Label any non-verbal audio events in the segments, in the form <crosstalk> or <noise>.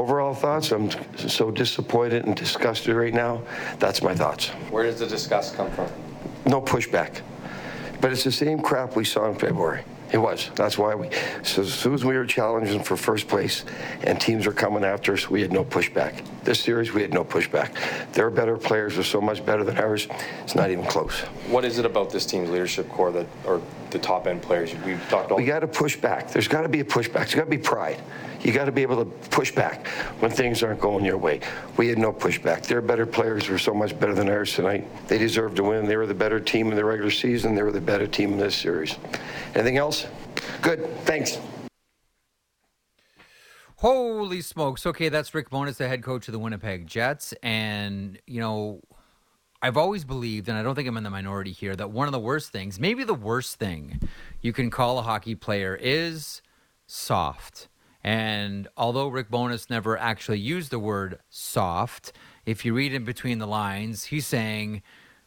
overall thoughts, I'm so disappointed and disgusted right now. That's my thoughts. Where does the disgust come from? No pushback. But it's the same crap we saw in February. It was. That's why we, so as soon as we were challenging for first place and teams were coming after us, we had no pushback. This series, we had no pushback. Their better players are so much better than ours, it's not even close. What is it about this team's leadership core that, or the top end players? We've talked all. We got to push back. There's got to be a pushback. There's got to be pride. You got to be able to push back when things aren't going your way. We had no pushback. Their better players were so much better than ours tonight. They deserved to win. They were the better team in the regular season. They were the better team in this series. Anything else? Good. Thanks. Holy smokes. Okay, that's Rick Bowness, the head coach of the Winnipeg Jets. And, you know, I've always believed, and I don't think I'm in the minority here, that one of the worst things, maybe the worst thing you can call a hockey player is soft. And although Rick Bowness never actually used the word soft, if you read in between the lines, he's saying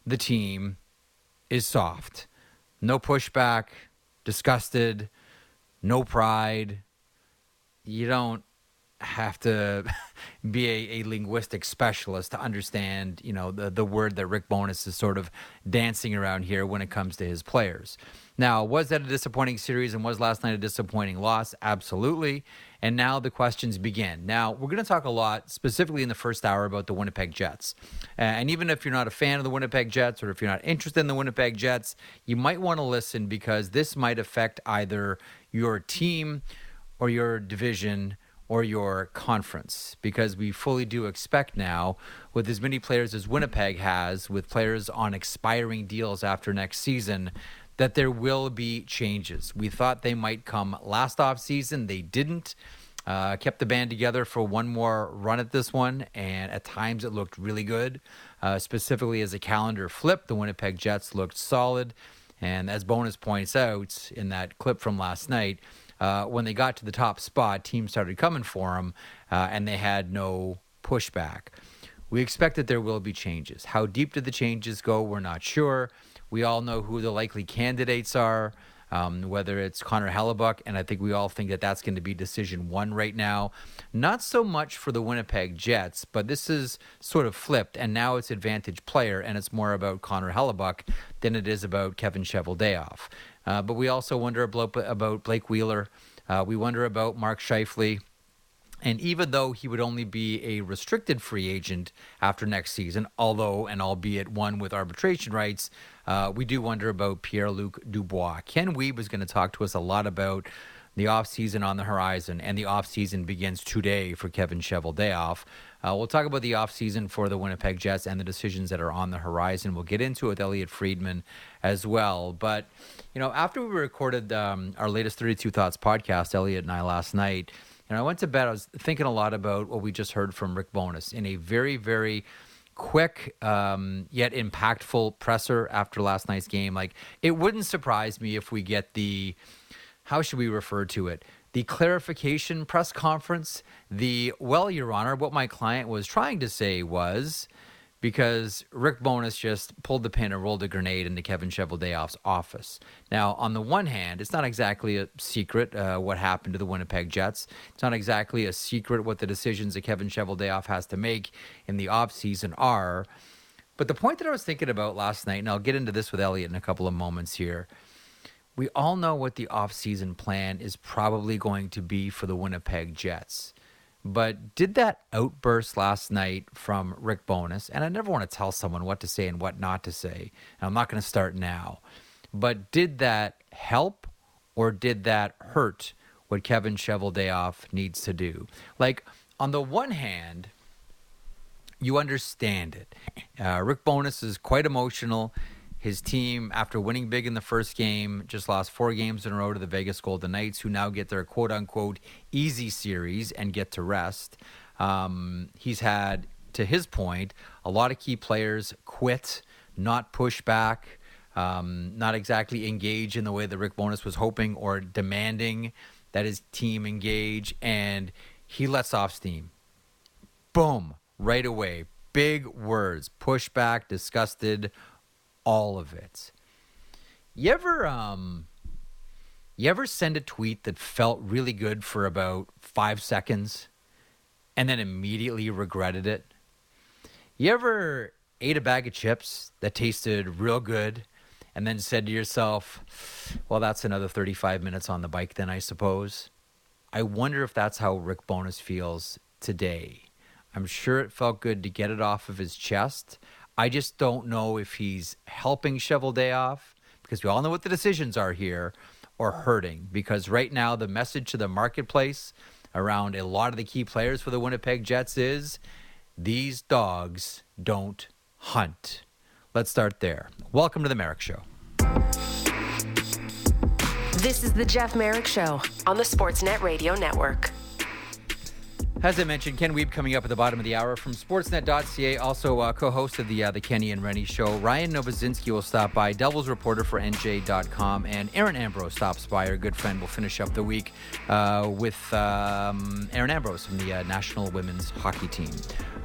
the team is soft. No pushback, disgusted, no pride. You don't have to <laughs> be a, a, linguistic specialist to understand, you know, the, the word that Rick Bowness is sort of dancing around here when it comes to his players. Now, was that a disappointing series and was last night a disappointing loss? Absolutely. And now the questions begin. Now, we're going to talk a lot, specifically in the first hour, about the Winnipeg Jets. and even if you're not a fan of the Winnipeg Jets or if you're not interested in the Winnipeg Jets, you might want to listen because this might affect either your team or your division or your conference because we fully do expect now with as many players as Winnipeg has with players on expiring deals after next season that there will be changes. We thought they might come last off season, they didn't. Uh, kept the band together for one more run at this one, and at times it looked really good. Uh, specifically, as a calendar flip, the Winnipeg Jets looked solid. And as Bowness points out in that clip from last night, uh, when they got to the top spot, teams started coming for them, uh, and they had no pushback. We expect that there will be changes. How deep do the changes go? We're not sure. We all know who the likely candidates are, um, whether it's Connor Hellebuyck, and I think we all think that that's going to be decision one right now. Not so much for the Winnipeg Jets, but this is sort of flipped, and now it's advantage player, and it's more about Connor Hellebuyck than it is about Kevin Cheveldayoff. Uh, but we also wonder about, Blake Wheeler. Uh, we wonder about Mark Scheifele. And even though he would only be a restricted free agent after next season, although and albeit one with arbitration rights, uh, we do wonder about Pierre Luc Dubois. Ken Wiebe is going to talk to us a lot about the offseason on the horizon, and the offseason begins today for Kevin Cheveldayoff. Uh, we'll talk about the offseason for the Winnipeg Jets and the decisions that are on the horizon. We'll get into it with Elliotte Friedman as well. But, you know, after we recorded um, our latest 32 Thoughts podcast, Elliotte and I last night, and I went to bed, I was thinking a lot about what we just heard from Rick Bowness in a very, very quick um, yet impactful presser after last night's game. Like it wouldn't surprise me if we get the how should we refer to it? The clarification press conference. The well, Your Honor, what my client was trying to say was because Rick Bowness just pulled the pin and rolled a grenade into Kevin Cheveldayoff's office. Now, on the one hand, it's not exactly a secret uh, what happened to the Winnipeg Jets. It's not exactly a secret what the decisions that Kevin Cheveldayoff has to make in the offseason are. But the point that I was thinking about last night, and I'll get into this with Elliotte in a couple of moments here. We all know what the offseason plan is probably going to be for the Winnipeg Jets. But did that outburst last night from Rick Bowness, and I never want to tell someone what to say and what not to say, and I'm not going to start now, but did that help or did that hurt what Kevin Cheveldayoff needs to do? Like, on the one hand, you understand it. Uh, Rick Bowness is quite emotional. His team, after winning big in the first game, just lost four games in a row to the Vegas Golden Knights, who now get their quote unquote easy series and get to rest. Um, he's had, to his point, a lot of key players quit, not push back, um, not exactly engage in the way that Rick Bowness was hoping or demanding that his team engage. And he lets off steam. Boom, right away. Big words, pushback, disgusted, all of it. You ever um you ever send a tweet that felt really good for about 5 seconds and then immediately regretted it? You ever ate a bag of chips that tasted real good and then said to yourself, well, that's another 35 minutes on the bike, then I suppose? I wonder if that's how Rick Bowness feels today. I'm sure it felt good to get it off of his chest. I just don't know if he's helping Cheveldayoff because we all know what the decisions are here or hurting because right now the message to the marketplace around a lot of the key players for the Winnipeg Jets is these dogs don't hunt. Let's start there. Welcome to the Marek Show. This is the Jeff Marek Show on the Sportsnet Radio Network. As I mentioned, Ken Wiebe coming up at the bottom of the hour from Sportsnet.ca, also uh, co-host of the uh, the Kenny and Rennie Show. Ryan Novozinsky will stop by, Devils reporter for NJ.com, and Erin Ambrose stops by. Our good friend will finish up the week uh, with um, Erin Ambrose from the uh, National Women's Hockey Team.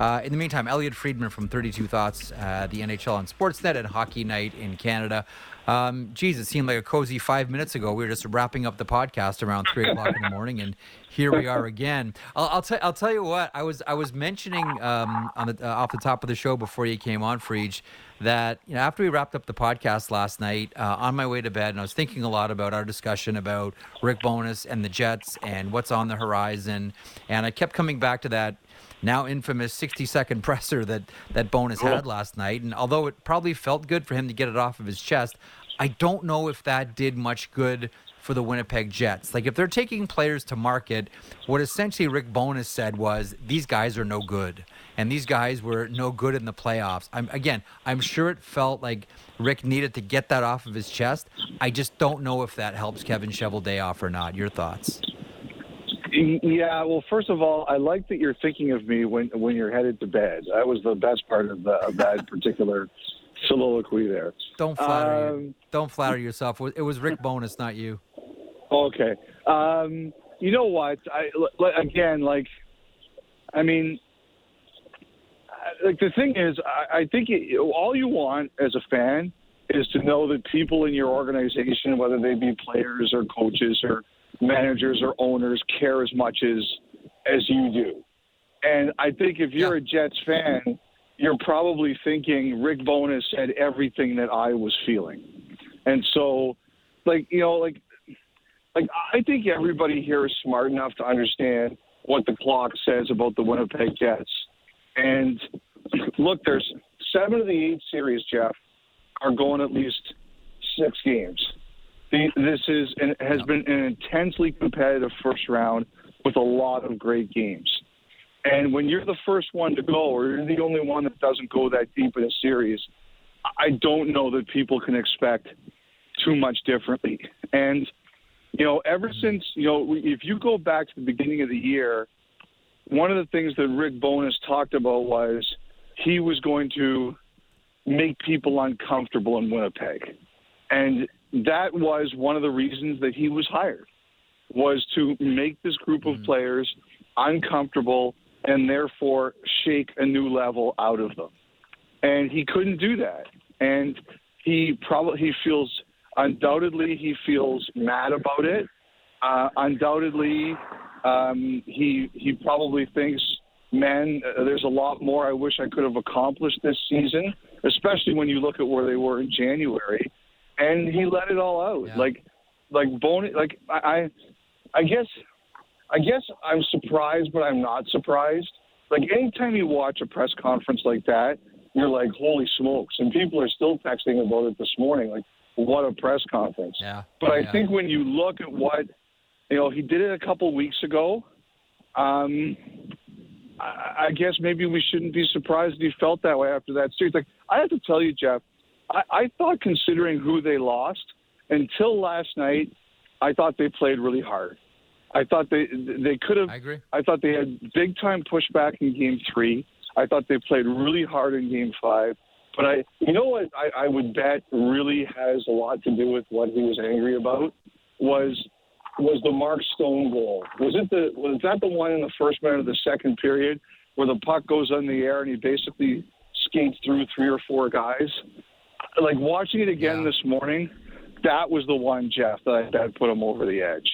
Uh, in the meantime, Elliotte Friedman from 32 Thoughts, uh, the NHL on Sportsnet and Hockey Night in Canada. Um, it seemed like a cozy five minutes ago. We were just wrapping up the podcast around three o'clock in the morning, and here we are again. I'll, I'll tell. I'll tell you what. I was I was mentioning um, on the uh, off the top of the show before you came on, Frege, that you know after we wrapped up the podcast last night, uh, on my way to bed, and I was thinking a lot about our discussion about Rick Bowness and the Jets and what's on the horizon, and I kept coming back to that now infamous 60 second <laughs> presser that that Bowness had last night. And although it probably felt good for him to get it off of his chest, I don't know if that did much good for the Winnipeg Jets. Like if they're taking players to market, what essentially Rick Bowness said was these guys are no good. And these guys were no good in the playoffs. I'm again, I'm sure it felt like Rick needed to get that off of his chest. I just don't know if that helps Kevin Cheveldayoff or not. Your thoughts? Yeah, well, first of all, I like that you're thinking of me when when you're headed to bed. That was the best part of, the, of that particular soliloquy there. Don't flatter Um, you. Don't flatter yourself. It was Rick Bowness, not you. Okay. Um, you know what? I l- again, like, I mean, like the thing is, I, I think it, all you want as a fan is to know that people in your organization, whether they be players or coaches or managers or owners, care as much as as you do. And I think if you're a Jets fan, you're probably thinking Rick Bowness said everything that I was feeling. And so, like, you know, like like I think everybody here is smart enough to understand what the clock says about the Winnipeg Jets. And <clears throat> look, there's seven of the eight series, Jeff, are going at least six games. The, this is has been an intensely competitive first round with a lot of great games. And when you're the first one to go, or you're the only one that doesn't go that deep in a series, I don't know that people can expect too much differently. And you know, ever since, you know, if you go back to the beginning of the year, one of the things that Rick Bowness talked about was he was going to make people uncomfortable in Winnipeg. And that was one of the reasons that he was hired was to make this group of mm-hmm. players uncomfortable and therefore shake a new level out of them. And he couldn't do that. And he probably he feels undoubtedly he feels mad about it. Uh, undoubtedly, um, he he probably thinks, man, uh, there's a lot more I wish I could have accomplished this season, especially when you look at where they were in January. And he let it all out, Yeah. like like bone like I, I I guess I guess I'm surprised, but I'm not surprised. Like anytime you watch a press conference like that, you're like, holy smokes! And people are still texting about it this morning, like, what a press conference. Yeah. But I Yeah. think when you look at what, you know, he did it a couple weeks ago. Um, I, I guess maybe we shouldn't be surprised that he felt that way after that series. Like I have to tell you, Jeff, I, I thought considering who they lost until last night, I thought they played really hard. I thought they they could have. I agree. I thought they had big time pushback in Game Three. I thought they played really hard in Game Five. But I, you know what, I, I would bet really has a lot to do with what he was angry about was was the Mark Stone goal. Was it the was that the one in the first minute of the second period where the puck goes in the air and he basically skates through three or four guys? Like watching it again Yeah. this morning, that was the one, Jeff, that I that put him over the edge.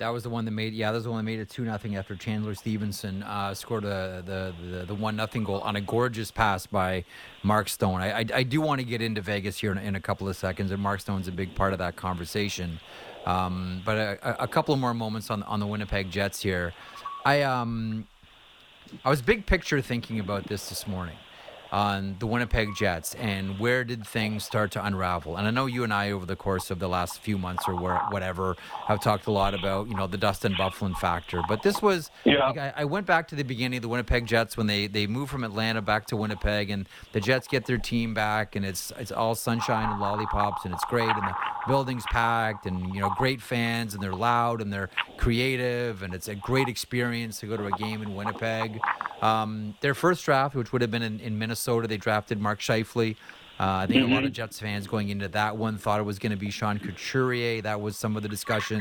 That was the one that made yeah, that was the one that made it two nothing after Chandler Stephenson uh, scored a, the the the one nothing goal on a gorgeous pass by Mark Stone. I I, I do want to get into Vegas here in, in, a couple of seconds, and Mark Stone's a big part of that conversation. Um, but a, a, couple more moments on on the Winnipeg Jets here. I um I was big picture thinking about this this morning on the Winnipeg Jets and where did things start to unravel? And I know you and I, over the course of the last few months or whatever, have talked a lot about you know the Dustin Byfuglien factor. But this was, yeah. Like, I, I, went back to the beginning of the Winnipeg Jets when they they moved from Atlanta back to Winnipeg, and the Jets get their team back, and it's it's all sunshine and lollipops, and it's great, and the building's packed, and you know great fans, and they're loud and they're creative, and it's a great experience to go to a game in Winnipeg. Um, their first draft, which would have been in, in Minnesota, they drafted Mark Scheifele. Uh, I think mm-hmm. a lot of Jets fans going into that one thought it was going to be Sean Couturier. That was some of the discussion.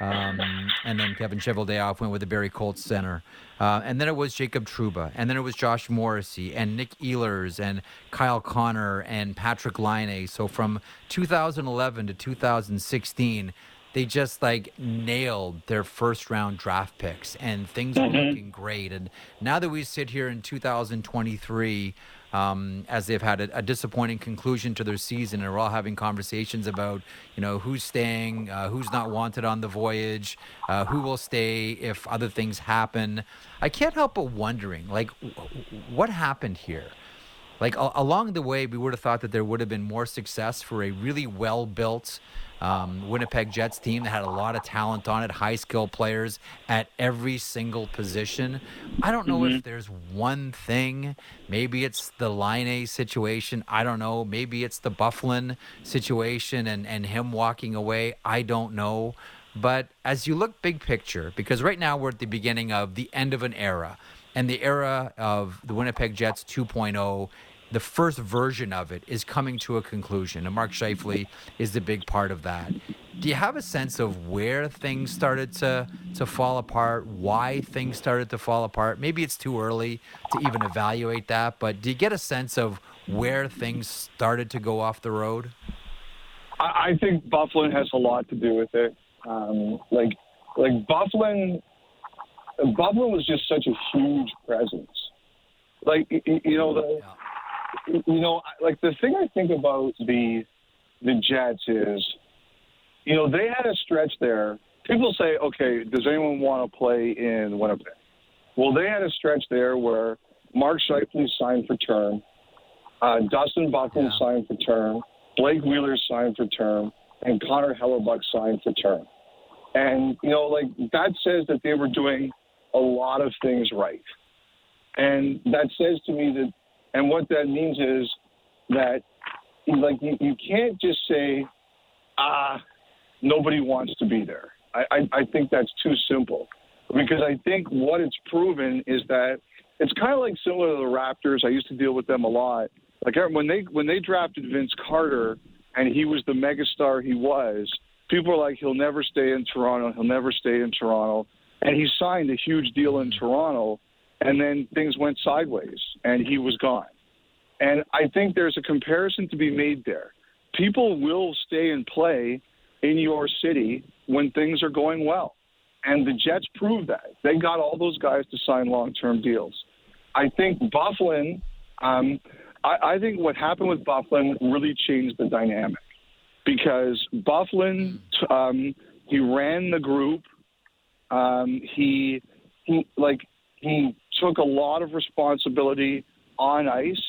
Um, and then Kevin Cheveldayoff went with the Barrie Colts center. Uh, and then it was Jacob Trouba. And then it was Josh Morrissey and Nick Ehlers and Kyle Connor and Patrick Laine. So from 2011 to 2016, they just like nailed their first round draft picks and things mm-hmm. were looking great. And now that we sit here in 2023, um, as they've had a, a, disappointing conclusion to their season, and we're all having conversations about, you know, who's staying, uh, who's not wanted on the voyage, uh, who will stay if other things happen. I can't help but wondering, like, what happened here? Like along the way, we would have thought that there would have been more success for a really well built um, Winnipeg Jets team that had a lot of talent on it, high skill players at every single position. I don't know mm-hmm. if there's one thing. Maybe it's the Laine situation. I don't know. Maybe it's the Byfuglien situation and, and him walking away. I don't know. But as you look big picture, because right now we're at the beginning of the end of an era, and the era of the Winnipeg Jets 2.0 the first version of it is coming to a conclusion, and Mark Scheifele is the big part of that. Do you have a sense of where things started to to fall apart? Why things started to fall apart? Maybe it's too early to even evaluate that, but do you get a sense of where things started to go off the road? I, think Byfuglien has a lot to do with it. Um, like, like Byfuglien, Byfuglien was just such a huge presence. Like, you know, the, yeah you know, like the thing I think about the the Jets is, you know, they had a stretch there. People say, okay, does anyone want to play in Winnipeg? Well, they had a stretch there where Mark Scheifele signed for term, uh, Dustin Byfuglien yeah. signed for term, Blake Wheeler signed for term, and Connor Hellebuyck signed for term. And you know, like that says that they were doing a lot of things right. And that says to me that and what that means is that, like, you, you can't just say, ah, nobody wants to be there. I, I, I think that's too simple. Because I think what it's proven is that it's kind of like similar to the Raptors. I used to deal with them a lot. Like when they when they drafted Vince Carter and he was the megastar he was, people were like, he'll never stay in Toronto. He'll never stay in Toronto. And he signed a huge deal in Toronto and then things went sideways and he was gone. And I think there's a comparison to be made there. People will stay and play in your city when things are going well. And the Jets proved that. They got all those guys to sign long term deals. I think Byfuglien, um, I, I think what happened with Byfuglien really changed the dynamic because Byfuglien, um, he ran the group. Um, he, he, like, he took a lot of responsibility on ice.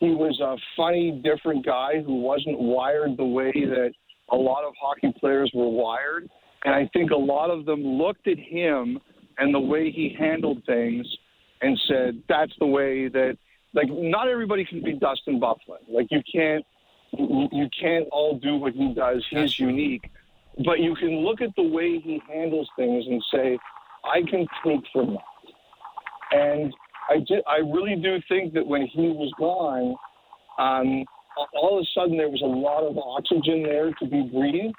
He was a funny, different guy who wasn't wired the way that a lot of hockey players were wired. And I think a lot of them looked at him and the way he handled things and said, that's the way that, like, not everybody can be Dustin Byfuglien. Like, you can't, you can't all do what he does. He's unique. But you can look at the way he handles things and say, I can take from that. And I, did, I really do think that when he was gone, um, all of a sudden there was a lot of oxygen there to be breathed.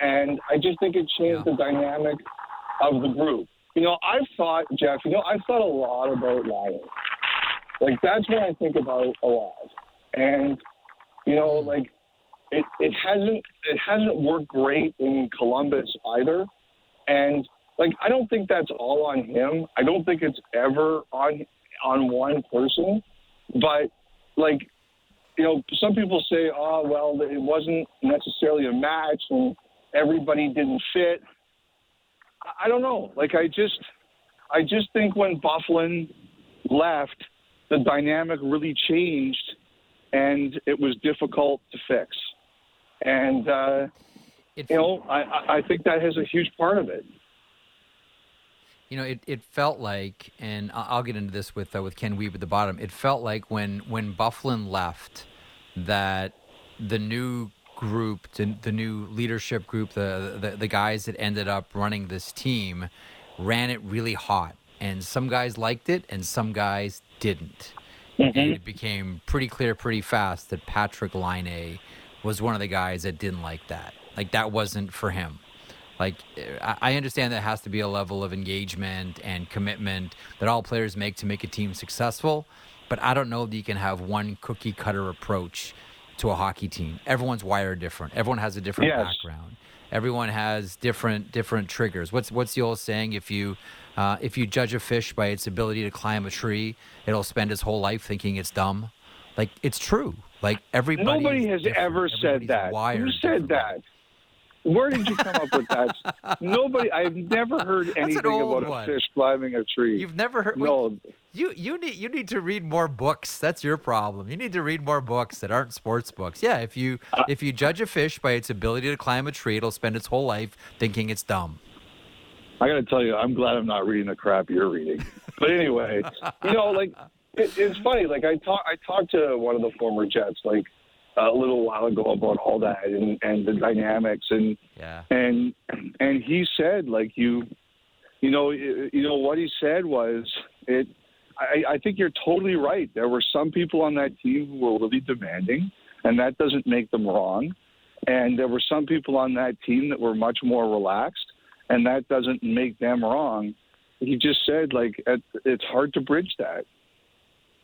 And I just think it changed yeah. the dynamic of the group. You know, I've thought, Jeff, you know, I've thought a lot about Lions. Like, that's what I think about a lot. And, you know, like, it, it hasn't it hasn't worked great in Columbus either. And like, I don't think that's all on him. I don't think it's ever on on one person. But like, you know, some people say, oh well, it wasn't necessarily a match and everybody didn't fit. I- don't know. Like, I just, I just think when Byfuglien left, the dynamic really changed, and it was difficult to fix. And uh, you know, I- I think that has a huge part of it. You know, it, it felt like, and I'll get into this with uh, with Ken Wiebe at the bottom. It felt like when when Byfuglien left, that the new group, the, the new leadership group, the, the the guys that ended up running this team, ran it really hot, and some guys liked it, and some guys didn't. And it became pretty clear pretty fast that Patrick Laine was one of the guys that didn't like that. Like that wasn't for him. Like I I understand that has to be a level of engagement and commitment that all players make to make a team successful, but I don't know that you can have one cookie cutter approach to a hockey team. Everyone's wired different. Everyone has a different Yes. background. Everyone has different different triggers. What's what's the old saying? If you uh, if you judge a fish by its ability to climb a tree, it'll spend its whole life thinking it's dumb. Like it's true. Like everybody. Nobody has ever said that. Who said that? Where did you come up with that? Nobody. I've never heard anything about one. a fish climbing a tree. You've never heard. no. You you need you need to read more books. That's your problem. You need to read more books that aren't sports books. Yeah, if you Uh, if you judge a fish by its ability to climb a tree, it'll spend its whole life thinking it's dumb. I got to tell you, I'm glad I'm not reading the crap you're reading. But anyway, you know, like it, it's funny. Like I talk, I talked to one of the former Jets like a little while ago about all that and and the dynamics and Yeah. and and he said like you you know you know what he said was it I, I think you're totally right. There were some people on that team who were really demanding and that doesn't make them wrong. And there were some people on that team that were much more relaxed and that doesn't make them wrong. He just said like it, it's hard to bridge that.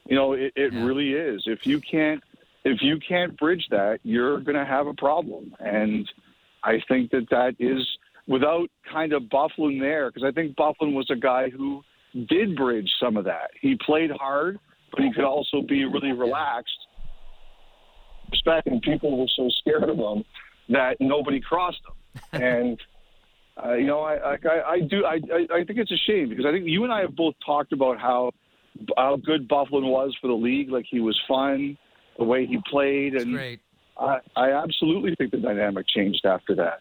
You know it, it Yeah. really is. If you can't if you can't bridge that you're going to have a problem and I think that that is without kind of Byfuglien there, because I think Byfuglien was a guy who did bridge some of that. He played hard, but he could also be really relaxed. Respect, and people were so scared of him that nobody crossed him. <laughs> and uh, you know, I, I, I do. I, I I think it's a shame because I think you and I have both talked about how how good Byfuglien was for the league. Like he was fun, the way he played, and great. I, I absolutely think the dynamic changed after that.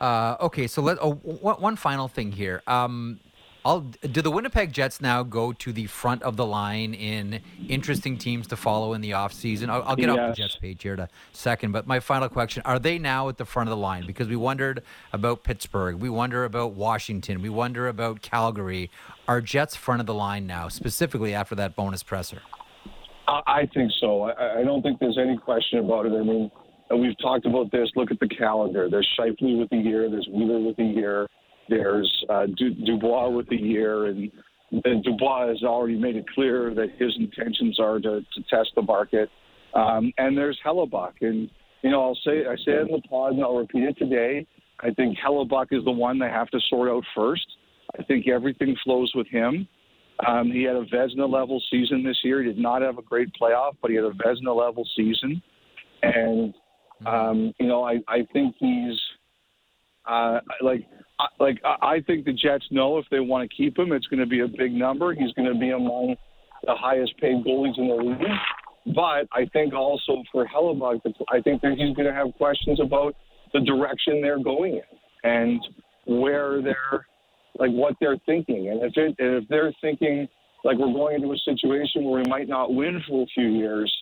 Uh, okay, so let oh, one, one final thing here. Um, I'll, do the Winnipeg Jets now go to the front of the line in interesting teams to follow in the offseason? I'll, I'll get off the Jets page here in a second, but my final question are they now at the front of the line? Because we wondered about Pittsburgh, we wonder about Washington, we wonder about Calgary. Are Jets front of the line now, specifically after that Bowness presser? I, think so. I, I don't think there's any question about it. I mean, we've talked about this. Look at the calendar. There's Scheifele with the year. There's Wheeler with the year. There's uh, du- Dubois with the year, and, and Dubois has already made it clear that his intentions are to, to test the market. Um, and there's Hellebuyck, and you know, I'll say I say it in the pod, and I'll repeat it today. I think Hellebuyck is the one they have to sort out first. I think everything flows with him. Um, he had a Vezina level season this year. He did not have a great playoff, but he had a Vezina level season. And um, you know, I, I think he's uh, like I- like I I think the Jets know if they want to keep him, it's going to be a big number. He's going to be among the highest paid goalies in the league. But I think also for Hellebuyck, I think that he's going to have questions about the direction they're going in and where they're like what they're thinking. And if it, if they're thinking like we're going into a situation where we might not win for a few years,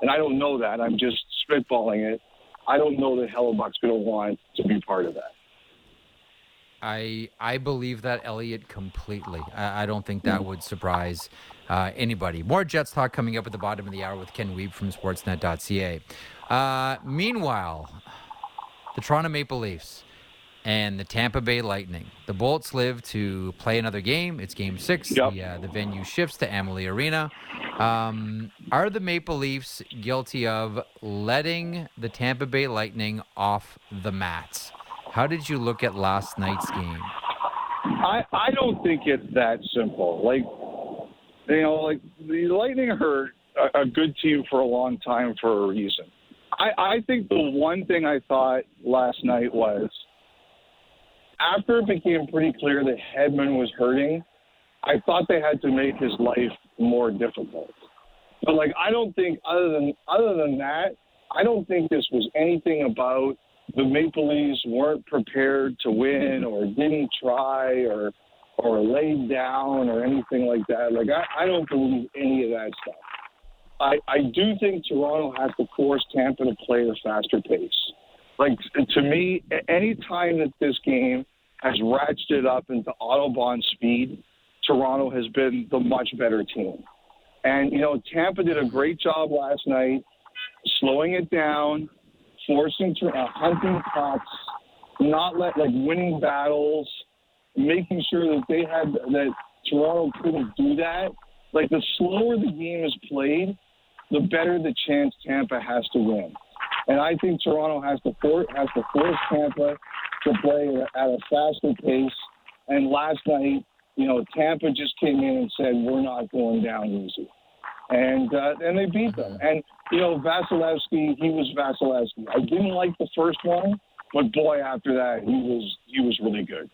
and I don't know that, I'm just spitballing it. I don't know that Hellebuyck's going to want to be part of that. I I believe that Elliotte completely. I, I don't think that would surprise uh, anybody. More Jets talk coming up at the bottom of the hour with Ken Wiebe from Sportsnet.ca. Uh, meanwhile, the Toronto Maple Leafs and the Tampa Bay Lightning. The Bolts live to play another game. It's Game Six. Yep. The, uh, the venue shifts to Amalie Arena. Um, are the Maple Leafs guilty of letting the Tampa Bay Lightning off the mats? How did you look at last night's game? I I don't think it's that simple. Like you know, like the Lightning hurt a, a good team for a long time for a reason. I I think the one thing I thought last night was after it became pretty clear that Hedman was hurting, I thought they had to make his life more difficult. But like I don't think other than other than that, I don't think this was anything about the Maple Leafs weren't prepared to win or didn't try or or laid down or anything like that. Like I, I don't believe any of that stuff. I, I do think Toronto has to force Tampa to play a faster pace. Like to me, any time that this game has ratcheted up into autobahn speed, Toronto has been the much better team. And you know, Tampa did a great job last night, slowing it down, forcing uh, hunting pucks, not let like winning battles, making sure that they had that Toronto couldn't do that. Like the slower the game is played, the better the chance Tampa has to win. And I think Toronto has to force has to force Tampa to play at a faster pace. And last night, you know, Tampa just came in and said, "We're not going down easy," and uh, and they beat them. And you know, Vasilevskiy, he was Vasilevskiy. I didn't like the first one, but boy, after that, he was he was really good.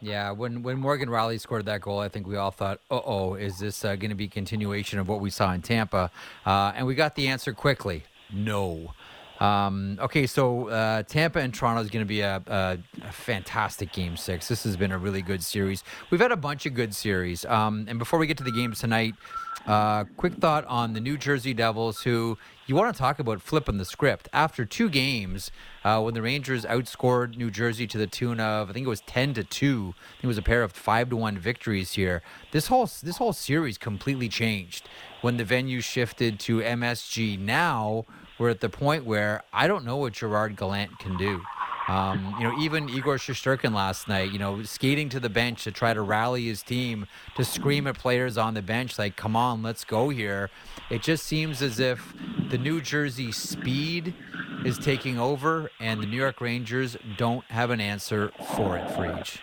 Yeah, when when Morgan Rielly scored that goal, I think we all thought, "Uh oh, is this uh, going to be continuation of what we saw in Tampa?" Uh, and we got the answer quickly: no. Um, okay, so uh, Tampa and Toronto is going to be a, a, a, fantastic game six. This has been a really good series. We've had a bunch of good series. Um, and before we get to the games tonight, uh, quick thought on the New Jersey Devils, who you want to talk about flipping the script. After two games, uh, when the Rangers outscored New Jersey to the tune of, I think it was ten to two. I think it was a pair of five to one victories here. This whole this whole series completely changed when the venue shifted to MSG. Now we're at the point where I don't know what Gerard Gallant can do. Um, you know, even Igor Shesterkin last night, you know, skating to the bench to try to rally his team, to scream at players on the bench, like, come on, let's go here. It just seems as if the New Jersey speed is taking over, and the New York Rangers don't have an answer for it, Freach.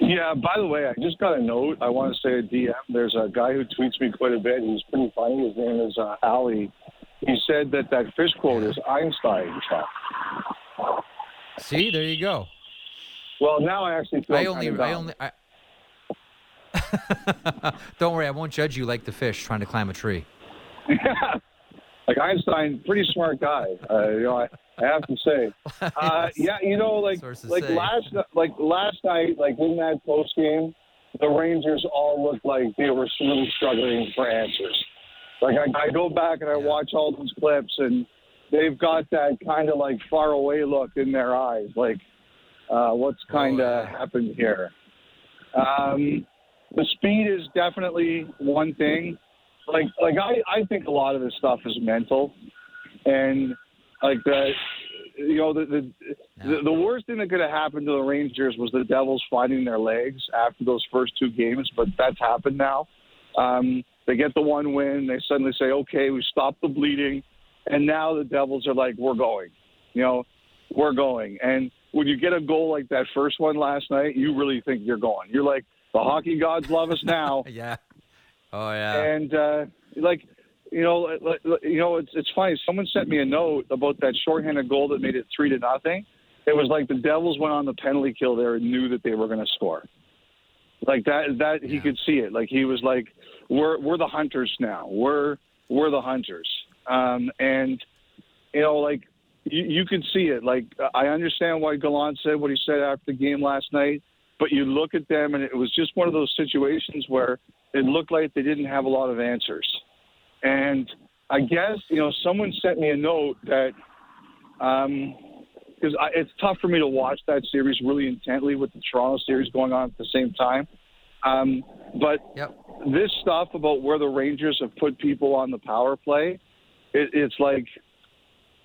Yeah, by the way, I just got a note. I want to say a DM. There's a guy who tweets me quite a bit. He's pretty funny. His name is uh, Ali he said that that fish quote is Einstein. See, there you go. Well, now I actually feel I only, kind of I only, I... <laughs> Don't worry, I won't judge you like the fish trying to climb a tree. Yeah, <laughs> like Einstein, pretty smart guy. Uh, you know, I, I have to say. <laughs> Uh, yeah, you know, like like say. last like last night, like in that post game, the Rangers all looked like they were really struggling for answers. Like I, I go back and I watch all those clips, and they've got that kind of like far away look in their eyes, like uh, what's kind of oh, happened here. Um, the speed is definitely one thing. Like like I, I think a lot of this stuff is mental, and like the you know the the, yeah. the, the worst thing that could have happened to the Rangers was the Devils finding their legs after those first two games, but that's happened now. Um, they get the one win. They suddenly say, okay, we stopped the bleeding. And now the Devils are like, we're going. You know, we're going. And when you get a goal like that first one last night, you really think you're going. You're like, the hockey gods love us now. <laughs> yeah. Oh, yeah. And, uh, like, you know, you know, it's it's funny. Someone sent me a note about that shorthanded goal that made it three to nothing. It was like the Devils went on the penalty kill there and knew that they were going to score. Like that, that yeah. he could see it. Like he was like, we're we're the hunters now. We're we're the hunters. Um, and you know, like you, you can see it. Like I understand why Gallant said what he said after the game last night, but you look at them and it was just one of those situations where it looked like they didn't have a lot of answers. And I guess you know someone sent me a note that Um, because it's tough for me to watch that series really intently with the Toronto series going on at the same time. Um, but yep. this stuff about where the Rangers have put people on the power play, it, it's like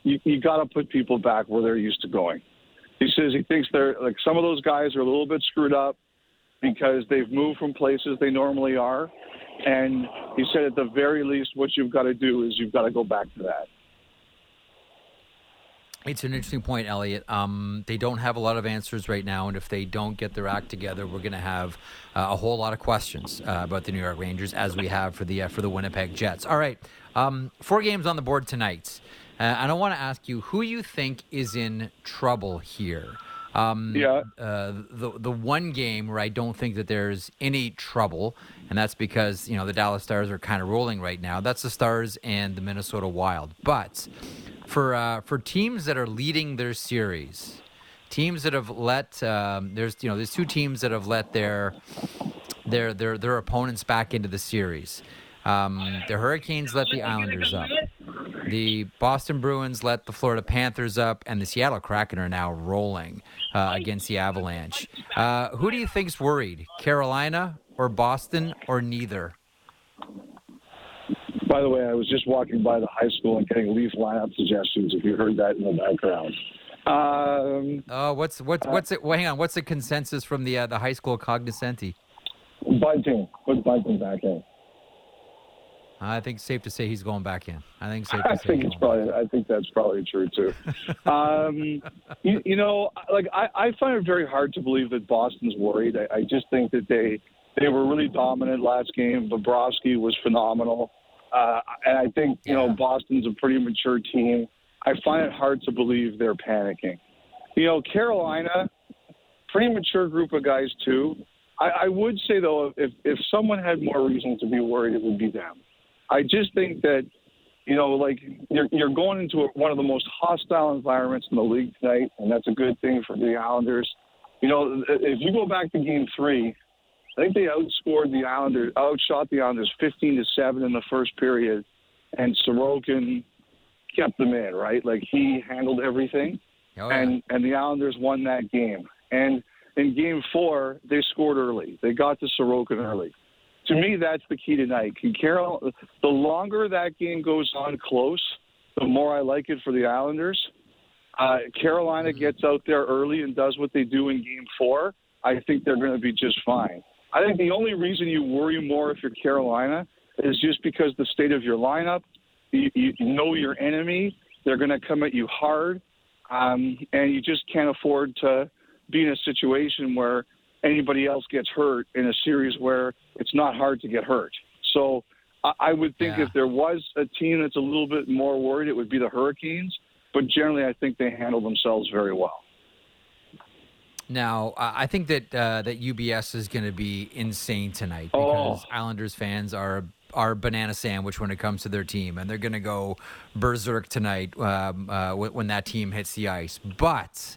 you, you got to put people back where they're used to going. He says he thinks they're like some of those guys are a little bit screwed up because they've moved from places they normally are. And he said, at the very least, what you've got to do is you've got to go back to that. It's an interesting point, Elliotte. Um, they don't have a lot of answers right now, and if they don't get their act together, we're going to have uh, a whole lot of questions uh, about the New York Rangers, as we have for the uh, for the Winnipeg Jets. All right, um, four games on the board tonight, uh, and I want to ask you who you think is in trouble here. Um, Yeah. Uh, the the one game where I don't think that there's any trouble, and that's because you know the Dallas Stars are kind of rolling right now. That's the Stars and the Minnesota Wild. But for uh, for teams that are leading their series, teams that have let um, there's you know there's two teams that have let their their their their opponents back into the series. Um, the Hurricanes let the Islanders up. The Boston Bruins let the Florida Panthers up, and the Seattle Kraken are now rolling uh, against the Avalanche. Uh, who do you think's worried? Carolina or Boston or neither? By the way, I was just walking by the high school and getting Leaf lineup suggestions. If you heard that in the background. Um, Oh, what's what's what's it? Well, hang on. What's the consensus from the uh, the high school cognoscenti? Bunting, put Bunting back in. I think it's safe to say he's going back in. I think safe I to say. think it's probably. I think that's probably true too. <laughs> um, you, you know, like I, I find it very hard to believe that Boston's worried. I, I just think that they they were really dominant last game. Bobrovsky was phenomenal, uh, and I think you know Boston's a pretty mature team. I find it hard to believe they're panicking. You know, Carolina, pretty mature group of guys too. I, I would say though, if if someone had more reason to be worried, it would be them. I just think that you know, like you're you're going into a, one of the most hostile environments in the league tonight, and that's a good thing for the Islanders. You know, if you go back to Game Three, I think they outscored the Islanders, outshot the Islanders 15 to seven in the first period, and Sorokin kept them in. Right, like he handled everything Oh, yeah. and and the Islanders won that game. And in Game Four, they scored early. They got to Sorokin early. To me, that's the key tonight. Can Carol? The longer that game goes on close, the more I like it for the Islanders. Uh, Carolina gets out there early and does what they do in Game Four. I think they're going to be just fine. I think the only reason you worry more if you're Carolina is just because the state of your lineup. You, you know your enemy. They're going to come at you hard um, and you just can't afford to be in a situation where anybody else gets hurt in a series where it's not hard to get hurt. So I, I would think Yeah. if there was a team that's a little bit more worried, it would be the Hurricanes. But generally, I think they handle themselves very well. Now, I I think that uh, that UBS is going to be insane tonight Oh. because Islanders fans are are banana sandwich when it comes to their team, and they're going to go berserk tonight um, uh, when that team hits the ice. But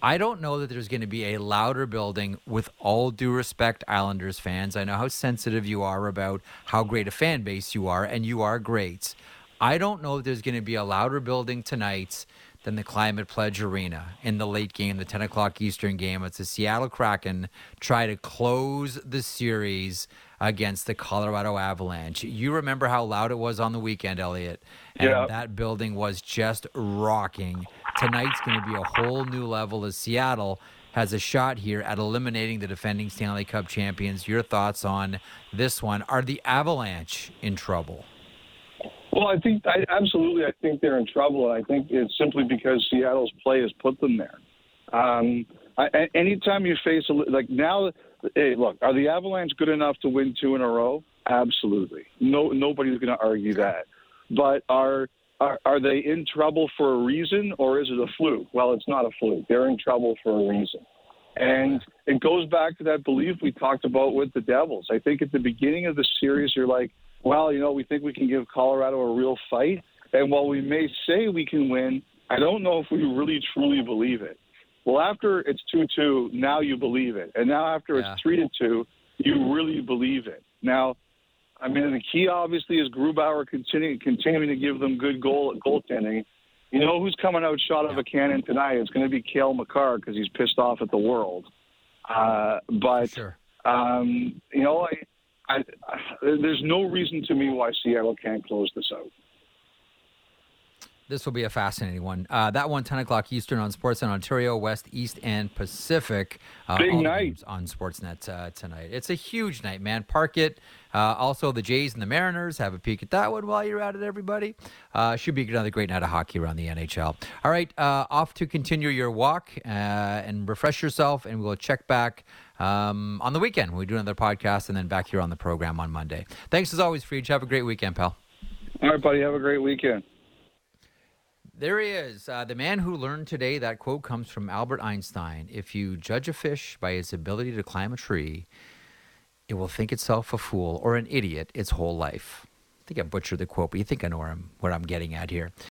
I don't know that there's going to be a louder building. With all due respect, Islanders fans, I know how sensitive you are about how great a fan base you are, and you are great. I don't know if there's going to be a louder building tonight than the Climate Pledge Arena in the late game, the 10 o'clock Eastern game. It's the Seattle Kraken try to close the series against the Colorado Avalanche. You remember how loud it was on the weekend, Elliotte, and Yeah. that building was just rocking. Tonight's going to be a whole new level as Seattle has a shot here at eliminating the defending Stanley Cup champions. Your thoughts on this one? Are the Avalanche in trouble? Well, I think I, absolutely. I think they're in trouble. And I think it's simply because Seattle's play has put them there. Um, I, anytime you face a, like now, hey, look, are the Avalanche good enough to win two in a row? Absolutely. No, nobody's going to argue that. But are, are are they in trouble for a reason, or is it a fluke? Well, it's not a fluke. They're in trouble for a reason. And it goes back to that belief we talked about with the Devils. I think at the beginning of the series, you're like, well, you know, we think we can give Colorado a real fight. And while we may say we can win, I don't know if we really truly believe it. Well, after it's 2 2, now you believe it. And now after Yeah. it's 3 to 2, you really believe it. Now, I mean, the key obviously is Grubauer continuing, continuing to give them good goal goaltending. You know who's coming out shot of a cannon tonight? It's going to be Cale Makar because he's pissed off at the world. Uh, but Sure. um, you know, I, I, I, there's no reason to me why Seattle can't close this out. This will be a fascinating one. Uh, that one, 10 o'clock Eastern on Sportsnet Ontario, West, East, and Pacific. Uh, Big night. on Sportsnet uh, tonight. It's a huge night, man. Park it. Uh, also, the Jays and the Mariners. Have a peek at that one while you're at it, everybody. Uh, should be another great night of hockey around the NHL. All right, uh, off to continue your walk uh, and refresh yourself, and we'll check back um, on the weekend. We do another podcast, and then back here on the program on Monday. Thanks as always, Freach. Have a great weekend, pal. All right, buddy. Have a great weekend. There he is, uh, the man who learned today. That quote comes from Albert Einstein. If you judge a fish by its ability to climb a tree, it will think itself a fool or an idiot its whole life. I think I butchered the quote, but you think I know where I'm, what I'm getting at here.